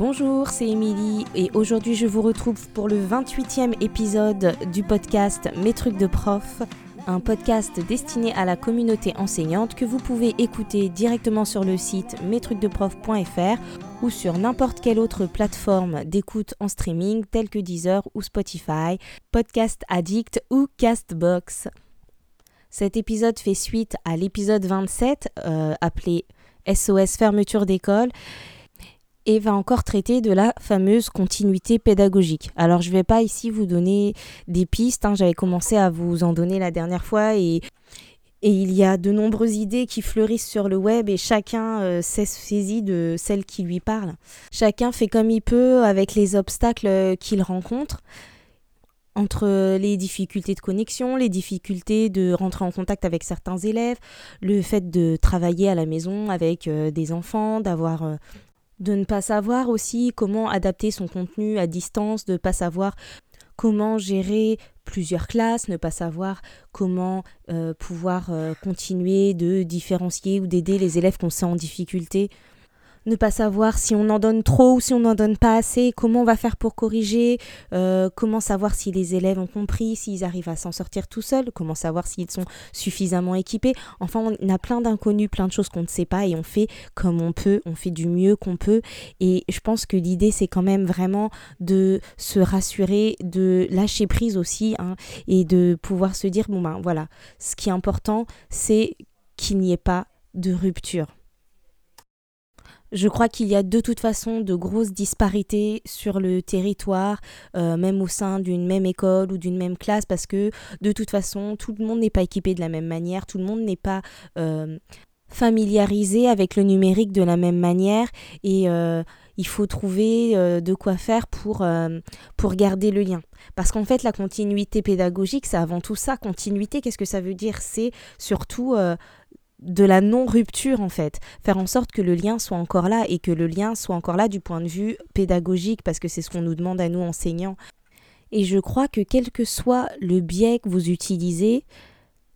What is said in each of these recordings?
Bonjour, c'est Émilie et aujourd'hui je vous retrouve pour le 28e épisode du podcast Mes trucs de prof, un podcast destiné à la communauté enseignante que vous pouvez écouter directement sur le site mestrucsdeprof.fr ou sur n'importe quelle autre plateforme d'écoute en streaming telle que Deezer ou Spotify, Podcast Addict ou Castbox. Cet épisode fait suite à l'épisode 27 euh, appelé SOS fermeture d'école et va encore traiter de la fameuse continuité pédagogique. Alors je ne vais pas ici vous donner des pistes, hein. j'avais commencé à vous en donner la dernière fois et, et il y a de nombreuses idées qui fleurissent sur le web et chacun euh, s'est saisi de celle qui lui parle. Chacun fait comme il peut avec les obstacles qu'il rencontre entre les difficultés de connexion, les difficultés de rentrer en contact avec certains élèves, le fait de travailler à la maison avec euh, des enfants, d'avoir euh, de ne pas savoir aussi comment adapter son contenu à distance, de ne pas savoir comment gérer plusieurs classes, ne pas savoir comment euh, pouvoir continuer de différencier ou d'aider les élèves qu'on sent en difficulté ne pas savoir si on en donne trop ou si on n'en donne pas assez, comment on va faire pour corriger, euh, comment savoir si les élèves ont compris, s'ils arrivent à s'en sortir tout seuls, comment savoir s'ils sont suffisamment équipés. Enfin, on a plein d'inconnus, plein de choses qu'on ne sait pas et on fait comme on peut, on fait du mieux qu'on peut. Et je pense que l'idée, c'est quand même vraiment de se rassurer, de lâcher prise aussi hein, et de pouvoir se dire, bon ben voilà, ce qui est important, c'est qu'il n'y ait pas de rupture. Je crois qu'il y a de toute façon de grosses disparités sur le territoire, euh, même au sein d'une même école ou d'une même classe, parce que de toute façon, tout le monde n'est pas équipé de la même manière, tout le monde n'est pas euh, familiarisé avec le numérique de la même manière, et euh, il faut trouver de quoi faire pour, pour garder le lien. Parce qu'en fait, la continuité pédagogique, c'est avant tout ça. Continuité, qu'est-ce que ça veut dire? C'est surtout de la non-rupture en fait, faire en sorte que le lien soit encore là et que le lien soit encore là du point de vue pédagogique parce que c'est ce qu'on nous demande à nous enseignants. Et je crois que quel que soit le biais que vous utilisez,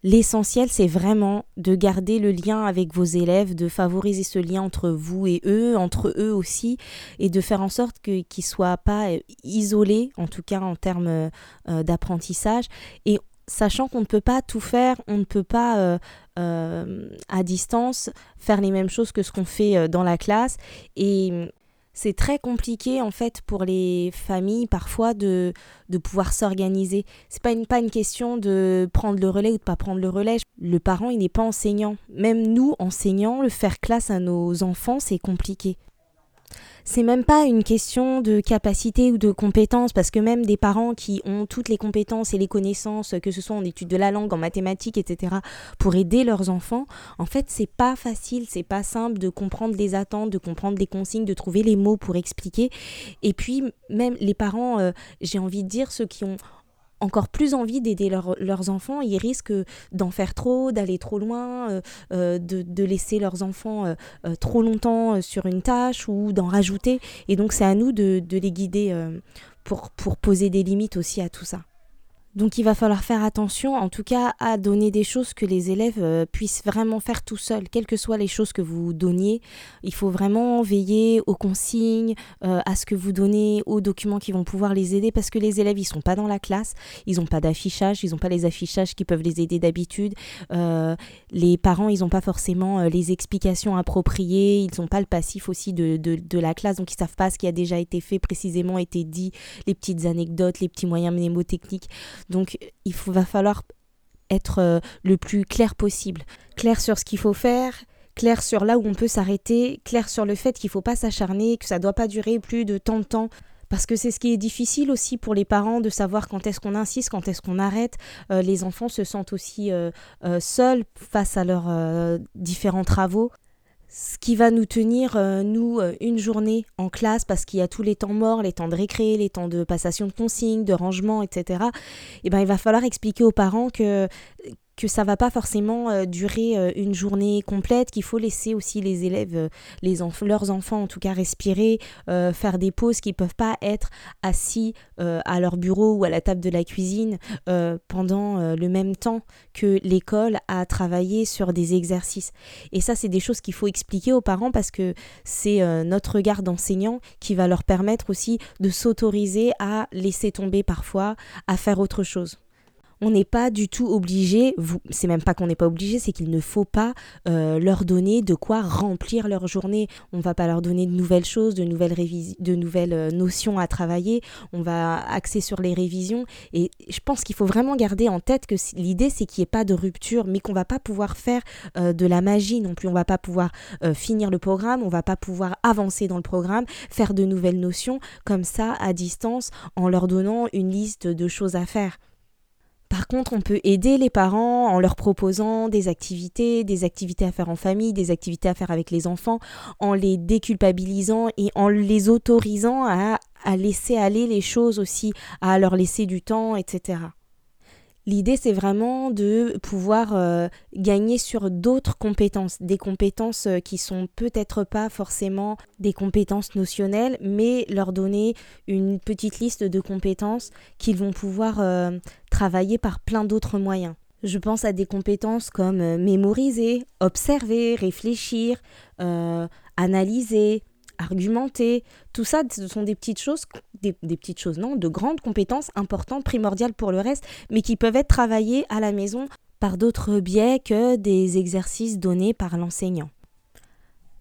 l'essentiel c'est vraiment de garder le lien avec vos élèves, de favoriser ce lien entre vous et eux, entre eux aussi, et de faire en sorte qu'ils ne soient pas euh, isolés, en tout cas en termes euh, d'apprentissage. Et sachant qu'on ne peut pas tout faire, on ne peut pas euh, euh, à distance faire les mêmes choses que ce qu'on fait euh, dans la classe. Et c'est très compliqué en fait pour les familles parfois de, de pouvoir s'organiser. C'est pas une, pas une question de prendre le relais ou de pas prendre le relais. Le parent, il n'est pas enseignant. Même nous, enseignants, le faire classe à nos enfants, c'est compliqué c'est même pas une question de capacité ou de compétence, parce que même des parents qui ont toutes les compétences et les connaissances, que ce soit en études de la langue, en mathématiques, etc., pour aider leurs enfants, en fait, c'est pas facile, c'est pas simple de comprendre les attentes, de comprendre les consignes, de trouver les mots pour expliquer. Et puis, même les parents, euh, j'ai envie de dire, ceux qui ont encore plus envie d'aider leurs enfants. Ils risquent d'en faire trop, d'aller trop loin, euh, euh, de, laisser leurs enfants euh, trop longtemps sur une tâche ou d'en rajouter. Et donc c'est à nous de, les guider pour poser des limites aussi à tout ça. Donc il va falloir faire attention en tout cas à donner des choses que les élèves euh, puissent vraiment faire tout seuls, quelles que soient les choses que vous donniez. Il faut vraiment veiller aux consignes, euh, à ce que vous donnez, aux documents qui vont pouvoir les aider parce que les élèves ils sont pas dans la classe, ils n'ont pas d'affichage, ils n'ont pas les affichages qui peuvent les aider d'habitude. Euh, les parents ils n'ont pas forcément les explications appropriées, ils n'ont pas le passif aussi de, de, de, la classe donc ils savent pas ce qui a déjà été fait précisément, été dit, les petites anecdotes, les petits moyens mnémotechniques. Donc il va falloir être euh, le plus clair possible. Clair sur ce qu'il faut faire, clair sur là où on peut s'arrêter, clair sur le fait qu'il ne faut pas s'acharner, que ça ne doit pas durer plus de tant de temps. Parce que c'est ce qui est difficile aussi pour les parents de savoir quand est-ce qu'on insiste, quand est-ce qu'on arrête. Euh, les enfants se sentent aussi euh, seuls face à leurs différents travaux ce qui va nous tenir, euh, nous, euh, une journée en classe, parce qu'il y a tous les temps morts, les temps de récré, les temps de passation de consignes, de rangement, etc., et eh ben, il va falloir expliquer aux parents que que ça va pas forcément euh, durer euh, une journée complète, qu'il faut laisser aussi les élèves, euh, leurs enfants en tout cas respirer, faire des pauses qui peuvent pas être assis à leur bureau ou à la table de la cuisine pendant le même temps que l'école a travaillé sur des exercices. Et ça, c'est des choses qu'il faut expliquer aux parents parce que c'est notre regard d'enseignant qui va leur permettre aussi de s'autoriser à laisser tomber parfois, à faire autre chose on n'est pas du tout obligé, c'est même pas qu'on n'est pas obligé, c'est qu'il ne faut pas euh, leur donner de quoi remplir leur journée. On va pas leur donner de nouvelles choses, de nouvelles, de nouvelles euh, notions à travailler, on va axer sur les révisions. Et je pense qu'il faut vraiment garder en tête que l'idée, c'est qu'il n'y ait pas de rupture, mais qu'on va pas pouvoir faire euh, de la magie non plus. On va pas pouvoir finir le programme, on va pas pouvoir avancer dans le programme, faire de nouvelles notions comme ça à distance en leur donnant une liste de choses à faire. Par contre, on peut aider les parents en leur proposant des activités, des activités à faire en famille, des activités à faire avec les enfants, en les déculpabilisant et en les autorisant à, laisser aller les choses aussi, à leur laisser du temps, etc. L'idée, c'est vraiment de pouvoir euh, gagner sur d'autres compétences, des compétences euh, qui sont peut-être pas forcément des compétences notionnelles, mais leur donner une petite liste de compétences qu'ils vont pouvoir euh, travailler par plein d'autres moyens. Je pense à des compétences comme mémoriser, observer, réfléchir, analyser, argumenter. Tout ça, ce sont des petites choses, des, petites choses, non, de grandes compétences importantes, primordiales pour le reste, mais qui peuvent être travaillées à la maison par d'autres biais que des exercices donnés par l'enseignant.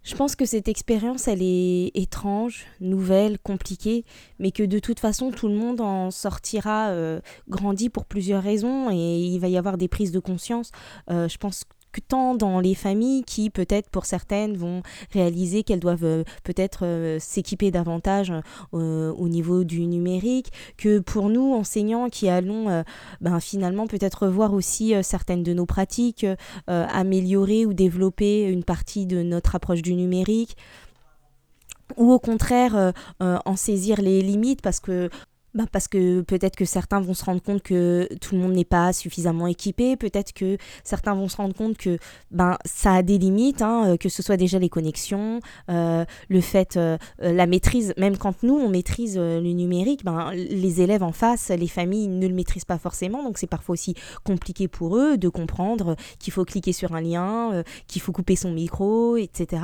Je pense que cette expérience, elle est étrange, nouvelle, compliquée, mais que de toute façon, tout le monde en sortira euh, grandi pour plusieurs raisons et il va y avoir des prises de conscience. Euh, je pense tant dans les familles qui peut-être pour certaines vont réaliser qu'elles doivent euh, peut-être euh, s'équiper davantage euh, au niveau du numérique, que pour nous enseignants qui allons ben, finalement peut-être voir aussi certaines de nos pratiques, améliorer ou développer une partie de notre approche du numérique ou au contraire en saisir les limites parce que bah parce que peut-être que certains vont se rendre compte que tout le monde n'est pas suffisamment équipé, peut-être que certains vont se rendre compte que ben, ça a des limites, hein, euh, que ce soit déjà les connexions, euh, le fait, euh, la maîtrise, même quand nous on maîtrise le numérique, ben, les élèves en face, les familles ne le maîtrisent pas forcément, donc c'est parfois aussi compliqué pour eux de comprendre qu'il faut cliquer sur un lien, qu'il faut couper son micro, etc.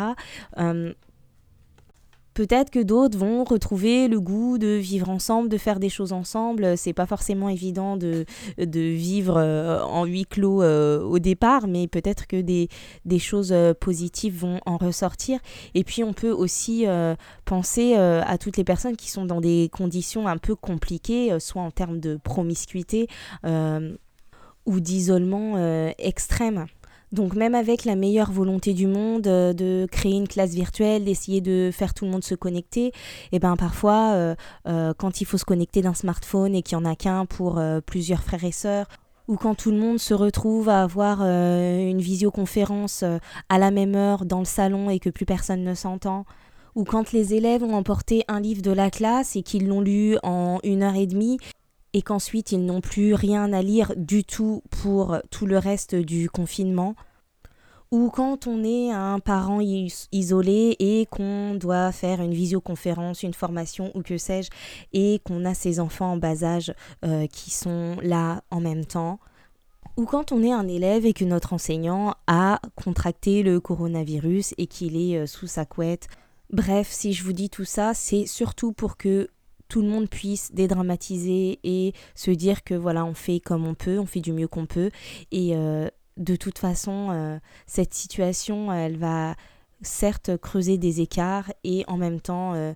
Peut-être que d'autres vont retrouver le goût de vivre ensemble, de faire des choses ensemble. C'est pas forcément évident de, vivre euh, en huis clos euh, au départ, mais peut-être que des, choses euh, positives vont en ressortir. Et puis on peut aussi penser à toutes les personnes qui sont dans des conditions un peu compliquées, soit en termes de promiscuité ou d'isolement extrême. Donc même avec la meilleure volonté du monde euh, de créer une classe virtuelle, d'essayer de faire tout le monde se connecter, et eh ben parfois euh, euh, quand il faut se connecter d'un smartphone et qu'il n'y en a qu'un pour plusieurs frères et sœurs, ou quand tout le monde se retrouve à avoir une visioconférence à la même heure dans le salon et que plus personne ne s'entend, ou quand les élèves ont emporté un livre de la classe et qu'ils l'ont lu en une heure et demie et qu'ensuite ils n'ont plus rien à lire du tout pour tout le reste du confinement, ou quand on est un parent isolé et qu'on doit faire une visioconférence, une formation ou que sais-je, et qu'on a ses enfants en bas âge euh, qui sont là en même temps, ou quand on est un élève et que notre enseignant a contracté le coronavirus et qu'il est euh, sous sa couette. Bref, si je vous dis tout ça, c'est surtout pour que tout le monde puisse dédramatiser et se dire que voilà, on fait comme on peut, on fait du mieux qu'on peut. Et euh, de toute façon, euh, cette situation, elle va certes creuser des écarts et en même temps euh,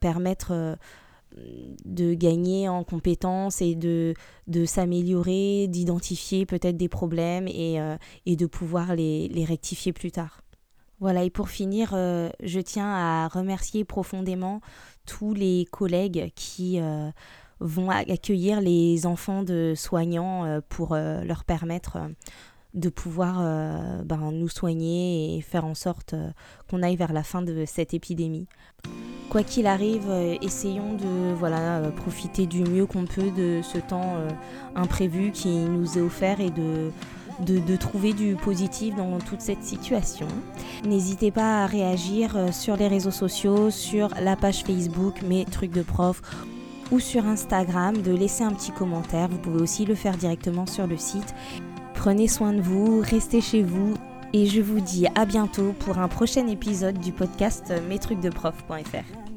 permettre de gagner en compétences et de, de s'améliorer, d'identifier peut-être des problèmes et, et de pouvoir les, les, rectifier plus tard. Voilà, et pour finir, je tiens à remercier profondément tous les collègues qui euh, vont accueillir les enfants de soignants euh, pour euh, leur permettre de pouvoir ben, nous soigner et faire en sorte qu'on aille vers la fin de cette épidémie. Quoi qu'il arrive, essayons de voilà, profiter du mieux qu'on peut de ce temps imprévu qui nous est offert et de de, trouver du positif dans toute cette situation. N'hésitez pas à réagir euh, sur les réseaux sociaux, sur la page Facebook Mes trucs de prof ou sur Instagram, de laisser un petit commentaire. Vous pouvez aussi le faire directement sur le site. Prenez soin de vous, restez chez vous et je vous dis à bientôt pour un prochain épisode du podcast mestrucsdeprof.fr.